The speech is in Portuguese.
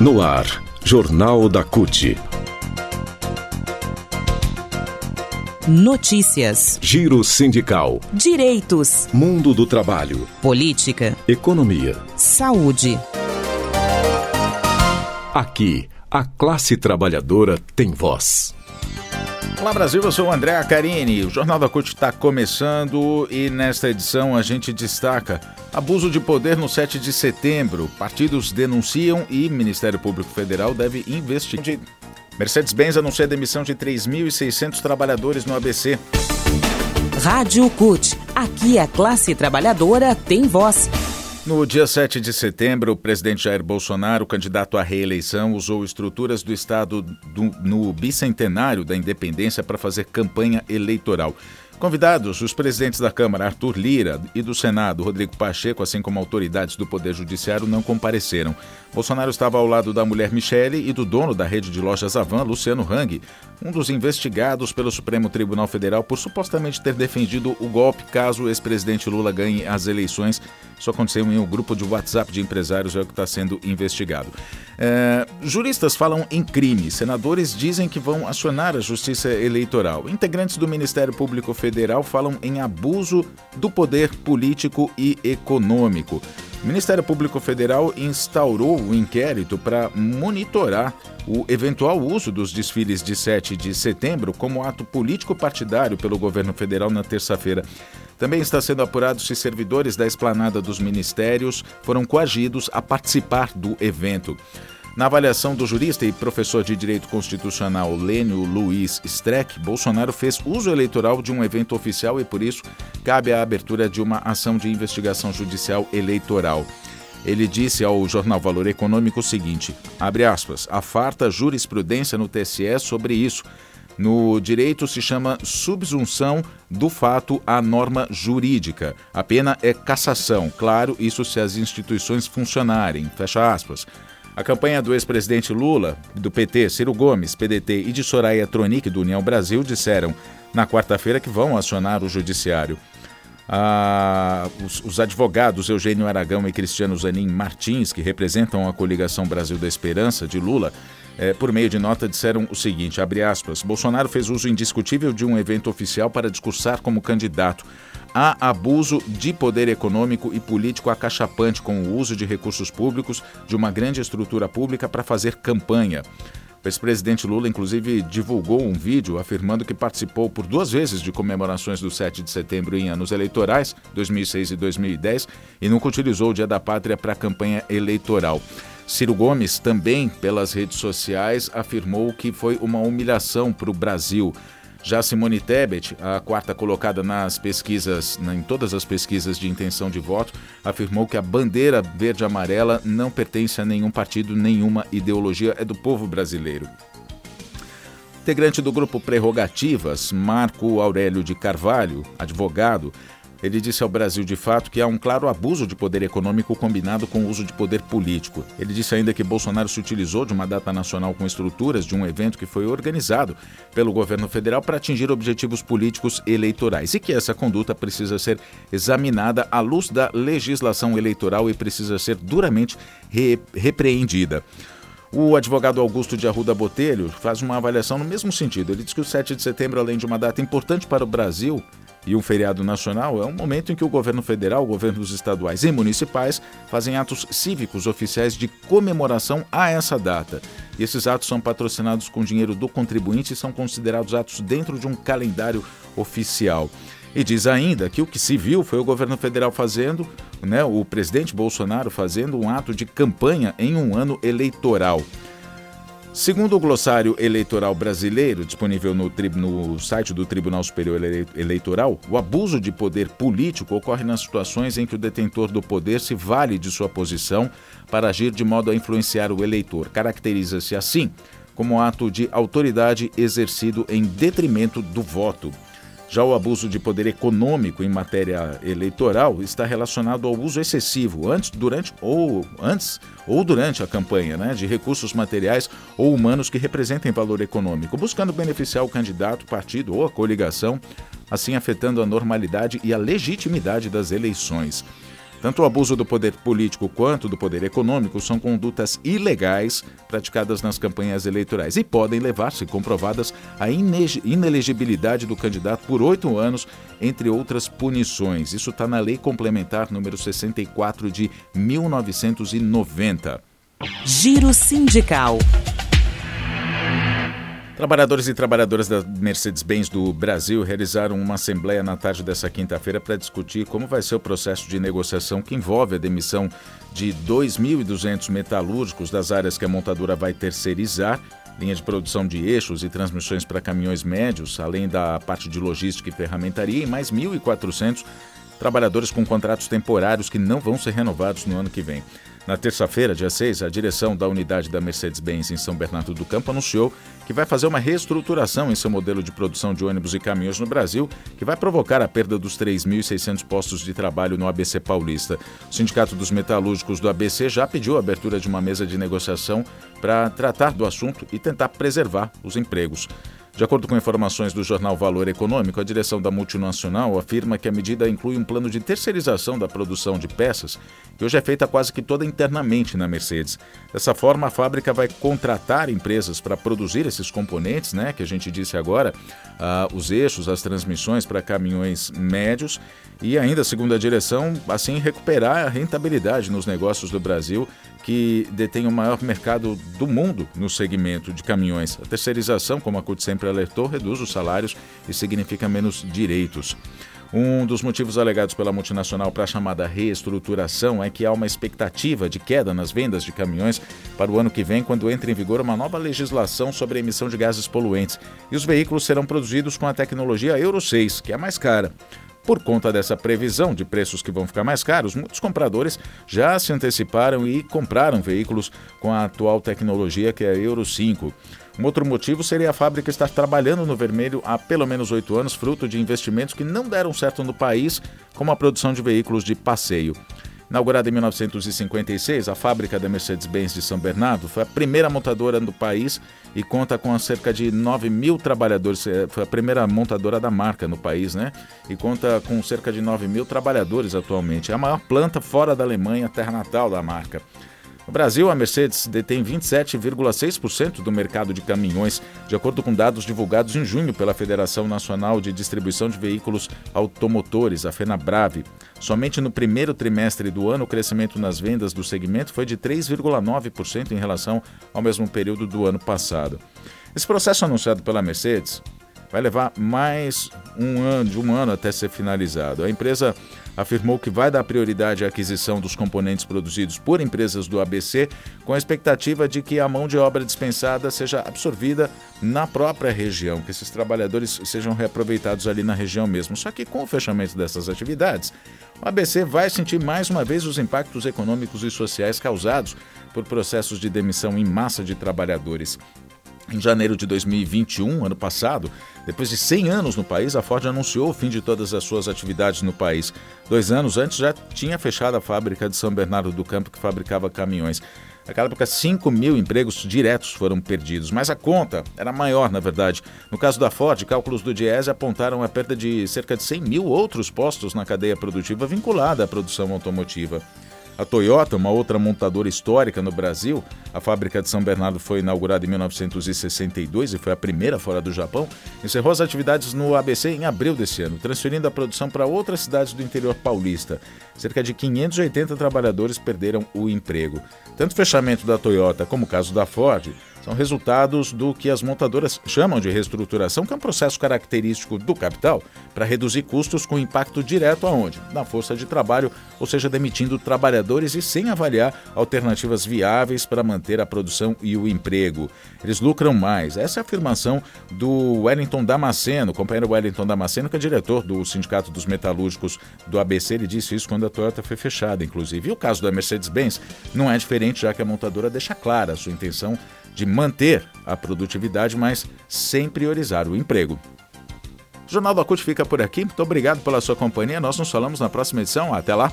No ar, Jornal da CUT. Notícias. Giro sindical. Direitos. Mundo do trabalho. Política. Economia. Saúde. Aqui, a classe trabalhadora tem voz. Olá Brasil, eu sou o André Acarini. O Jornal da CUT está começando e nesta edição a gente destaca abuso de poder no 7 de setembro. Partidos denunciam e Ministério Público Federal deve investigar. Mercedes-Benz anuncia a demissão de 3.600 trabalhadores no ABC. Rádio CUT. Aqui a classe trabalhadora tem voz. No dia 7 de setembro, o presidente Jair Bolsonaro, candidato à reeleição, usou estruturas do Estado do, no bicentenário da independência para fazer campanha eleitoral. Convidados, os presidentes da Câmara, Arthur Lira, e do Senado, Rodrigo Pacheco, assim como autoridades do Poder Judiciário, não compareceram. Bolsonaro estava ao lado da mulher Michele e do dono da rede de lojas Avan, Luciano Hang, um dos investigados pelo Supremo Tribunal Federal por supostamente ter defendido o golpe caso o ex-presidente Lula ganhe as eleições. Isso aconteceu em um grupo de WhatsApp de empresários, é o que está sendo investigado. É, juristas falam em crime, senadores dizem que vão acionar a Justiça Eleitoral. Integrantes do Ministério Público Federal falam em abuso do poder político e econômico. O Ministério Público Federal instaurou o um inquérito para monitorar o eventual uso dos desfiles de 7 de setembro como ato político partidário pelo governo federal na terça-feira. Também está sendo apurado se servidores da esplanada dos ministérios foram coagidos a participar do evento. Na avaliação do jurista e professor de Direito Constitucional Lênio Luiz Streck, Bolsonaro fez uso eleitoral de um evento oficial e, por isso, cabe a abertura de uma ação de investigação judicial eleitoral. Ele disse ao jornal Valor Econômico o seguinte: abre aspas, a farta jurisprudência no TSE sobre isso. No direito se chama subsunção do fato à norma jurídica. A pena é cassação. Claro, isso se as instituições funcionarem. Fecha aspas. A campanha do ex-presidente Lula, do PT, Ciro Gomes, PDT e de Soraya Tronic, do União Brasil, disseram na quarta-feira que vão acionar o judiciário. Os, os, advogados Eugênio Aragão e Cristiano Zanin Martins, que representam a coligação Brasil da Esperança de Lula, eh, por meio de nota disseram o seguinte, aspas, Bolsonaro fez uso indiscutível de um evento oficial para discursar como candidato há abuso de poder econômico e político acachapante com o uso de recursos públicos de uma grande estrutura pública para fazer campanha. O ex-presidente Lula, inclusive, divulgou um vídeo afirmando que participou por duas vezes de comemorações do 7 de setembro em anos eleitorais, 2006 e 2010, e nunca utilizou o Dia da Pátria para a campanha eleitoral. Ciro Gomes, também pelas redes sociais, afirmou que foi uma humilhação para o Brasil. Já Simone Tebet, a quarta colocada nas pesquisas, em todas as pesquisas de intenção de voto, afirmou que a bandeira verde-amarela não pertence a nenhum partido, nenhuma ideologia, é do povo brasileiro. Integrante do grupo Prerrogativas, Marco Aurélio de Carvalho, advogado, ele disse ao Brasil de Fato que há um claro abuso de poder econômico combinado com o uso de poder político. Ele disse ainda que Bolsonaro se utilizou de uma data nacional com estruturas de um evento que foi organizado pelo governo federal para atingir objetivos políticos eleitorais e que essa conduta precisa ser examinada à luz da legislação eleitoral e precisa ser duramente re repreendida. O advogado Augusto de Arruda Botelho faz uma avaliação no mesmo sentido. Ele diz que o 7 de setembro, além de uma data importante para o Brasil, e um feriado nacional é um momento em que o governo federal, governos estaduais e municipais fazem atos cívicos oficiais de comemoração a essa data. E esses atos são patrocinados com dinheiro do contribuinte e são considerados atos dentro de um calendário oficial. E diz ainda que o que se viu foi o governo federal fazendo, né, o presidente Bolsonaro fazendo um ato de campanha em um ano eleitoral. Segundo o glossário eleitoral brasileiro, disponível no, no, site do Tribunal Superior Eleitoral, o abuso de poder político ocorre nas situações em que o detentor do poder se vale de sua posição para agir de modo a influenciar o eleitor. Caracteriza-se assim como ato de autoridade exercido em detrimento do voto. Já o abuso de poder econômico em matéria eleitoral está relacionado ao uso excessivo antes, durante ou antes ou durante a campanha, né, de recursos materiais ou humanos que representem valor econômico, buscando beneficiar o candidato, partido ou a coligação, assim afetando a normalidade e a legitimidade das eleições. Tanto o abuso do poder político quanto do poder econômico são condutas ilegais praticadas nas campanhas eleitorais e podem levar, se comprovadas, à inelegibilidade do candidato por oito anos, entre outras punições. Isso está na Lei Complementar número 64 de 1990. Giro Sindical. Trabalhadores e trabalhadoras da Mercedes-Benz do Brasil realizaram uma assembleia na tarde dessa quinta-feira para discutir como vai ser o processo de negociação que envolve a demissão de 2.200 metalúrgicos das áreas que a montadora vai terceirizar, linha de produção de eixos e transmissões para caminhões médios, além da parte de logística e ferramentaria, e mais 1.400 trabalhadores com contratos temporários que não vão ser renovados no ano que vem. Na terça-feira, dia 6, a direção da unidade da Mercedes-Benz em São Bernardo do Campo anunciou que vai fazer uma reestruturação em seu modelo de produção de ônibus e caminhões no Brasil, que vai provocar a perda dos 3.600 postos de trabalho no ABC Paulista. O Sindicato dos Metalúrgicos do ABC já pediu a abertura de uma mesa de negociação para tratar do assunto e tentar preservar os empregos. De acordo com informações do jornal Valor Econômico, a direção da multinacional afirma que a medida inclui um plano de terceirização da produção de peças, que hoje é feita quase que toda internamente na Mercedes. Dessa forma, a fábrica vai contratar empresas para produzir esses componentes, né, que a gente disse agora, uh, os eixos, as transmissões para caminhões médios, e ainda, segundo a direção, assim recuperar a rentabilidade nos negócios do Brasil que detém o maior mercado do mundo no segmento de caminhões. A terceirização, como a CUT sempre alertou, reduz os salários e significa menos direitos. Um dos motivos alegados pela multinacional para a chamada reestruturação é que há uma expectativa de queda nas vendas de caminhões para o ano que vem, quando entra em vigor uma nova legislação sobre a emissão de gases poluentes. E os veículos serão produzidos com a tecnologia Euro 6, que é mais cara. Por conta dessa previsão de preços que vão ficar mais caros, muitos compradores já se anteciparam e compraram veículos com a atual tecnologia que é a Euro 5. Um outro motivo seria a fábrica estar trabalhando no vermelho há pelo menos oito anos, fruto de investimentos que não deram certo no país, como a produção de veículos de passeio. Inaugurada em 1956, a fábrica da Mercedes-Benz de São Bernardo foi a primeira montadora do país e conta com cerca de 9 mil trabalhadores. É, foi a primeira montadora da marca no país, né? E conta com cerca de 9 mil trabalhadores atualmente. É a maior planta fora da Alemanha, terra natal da marca. No Brasil, a Mercedes detém 27,6% do mercado de caminhões, de acordo com dados divulgados em junho pela Federação Nacional de Distribuição de Veículos Automotores, a FenaBrave. Somente no primeiro trimestre do ano, o crescimento nas vendas do segmento foi de 3,9% em relação ao mesmo período do ano passado. Esse processo anunciado pela Mercedes vai levar mais um ano, de um ano até ser finalizado. A empresa afirmou que vai dar prioridade à aquisição dos componentes produzidos por empresas do ABC, com a expectativa de que a mão de obra dispensada seja absorvida na própria região, que esses trabalhadores sejam reaproveitados ali na região mesmo. Só que com o fechamento dessas atividades, o ABC vai sentir mais uma vez os impactos econômicos e sociais causados por processos de demissão em massa de trabalhadores. Em janeiro de 2021, ano passado, depois de 100 anos no país, a Ford anunciou o fim de todas as suas atividades no país. Dois anos antes já tinha fechado a fábrica de São Bernardo do Campo, que fabricava caminhões. Naquela época, 5 mil empregos diretos foram perdidos, mas a conta era maior, na verdade. No caso da Ford, cálculos do Diese apontaram a perda de cerca de 100 mil outros postos na cadeia produtiva vinculada à produção automotiva. A Toyota, uma outra montadora histórica no Brasil, a fábrica de São Bernardo foi inaugurada em 1962 e foi a primeira fora do Japão, encerrou as atividades no ABC em abril desse ano, transferindo a produção para outras cidades do interior paulista. Cerca de 580 trabalhadores perderam o emprego. Tanto o fechamento da Toyota como o caso da Ford são resultados do que as montadoras chamam de reestruturação, que é um processo característico do capital para reduzir custos com impacto direto aonde? Na força de trabalho, ou seja, demitindo trabalhadores e sem avaliar alternativas viáveis para manter a produção e o emprego. Eles lucram mais. Essa é a afirmação do Wellington Damasceno, companheiro Wellington Damasceno, que é diretor do Sindicato dos Metalúrgicos do ABC. Ele disse isso quando a Toyota foi fechada, inclusive. E o caso da Mercedes-Benz não é diferente, já que a montadora deixa clara a sua intenção de manter a produtividade, mas sem priorizar o emprego. O Jornal da CUT fica por aqui. Muito obrigado pela sua companhia. Nós nos falamos na próxima edição. Até lá.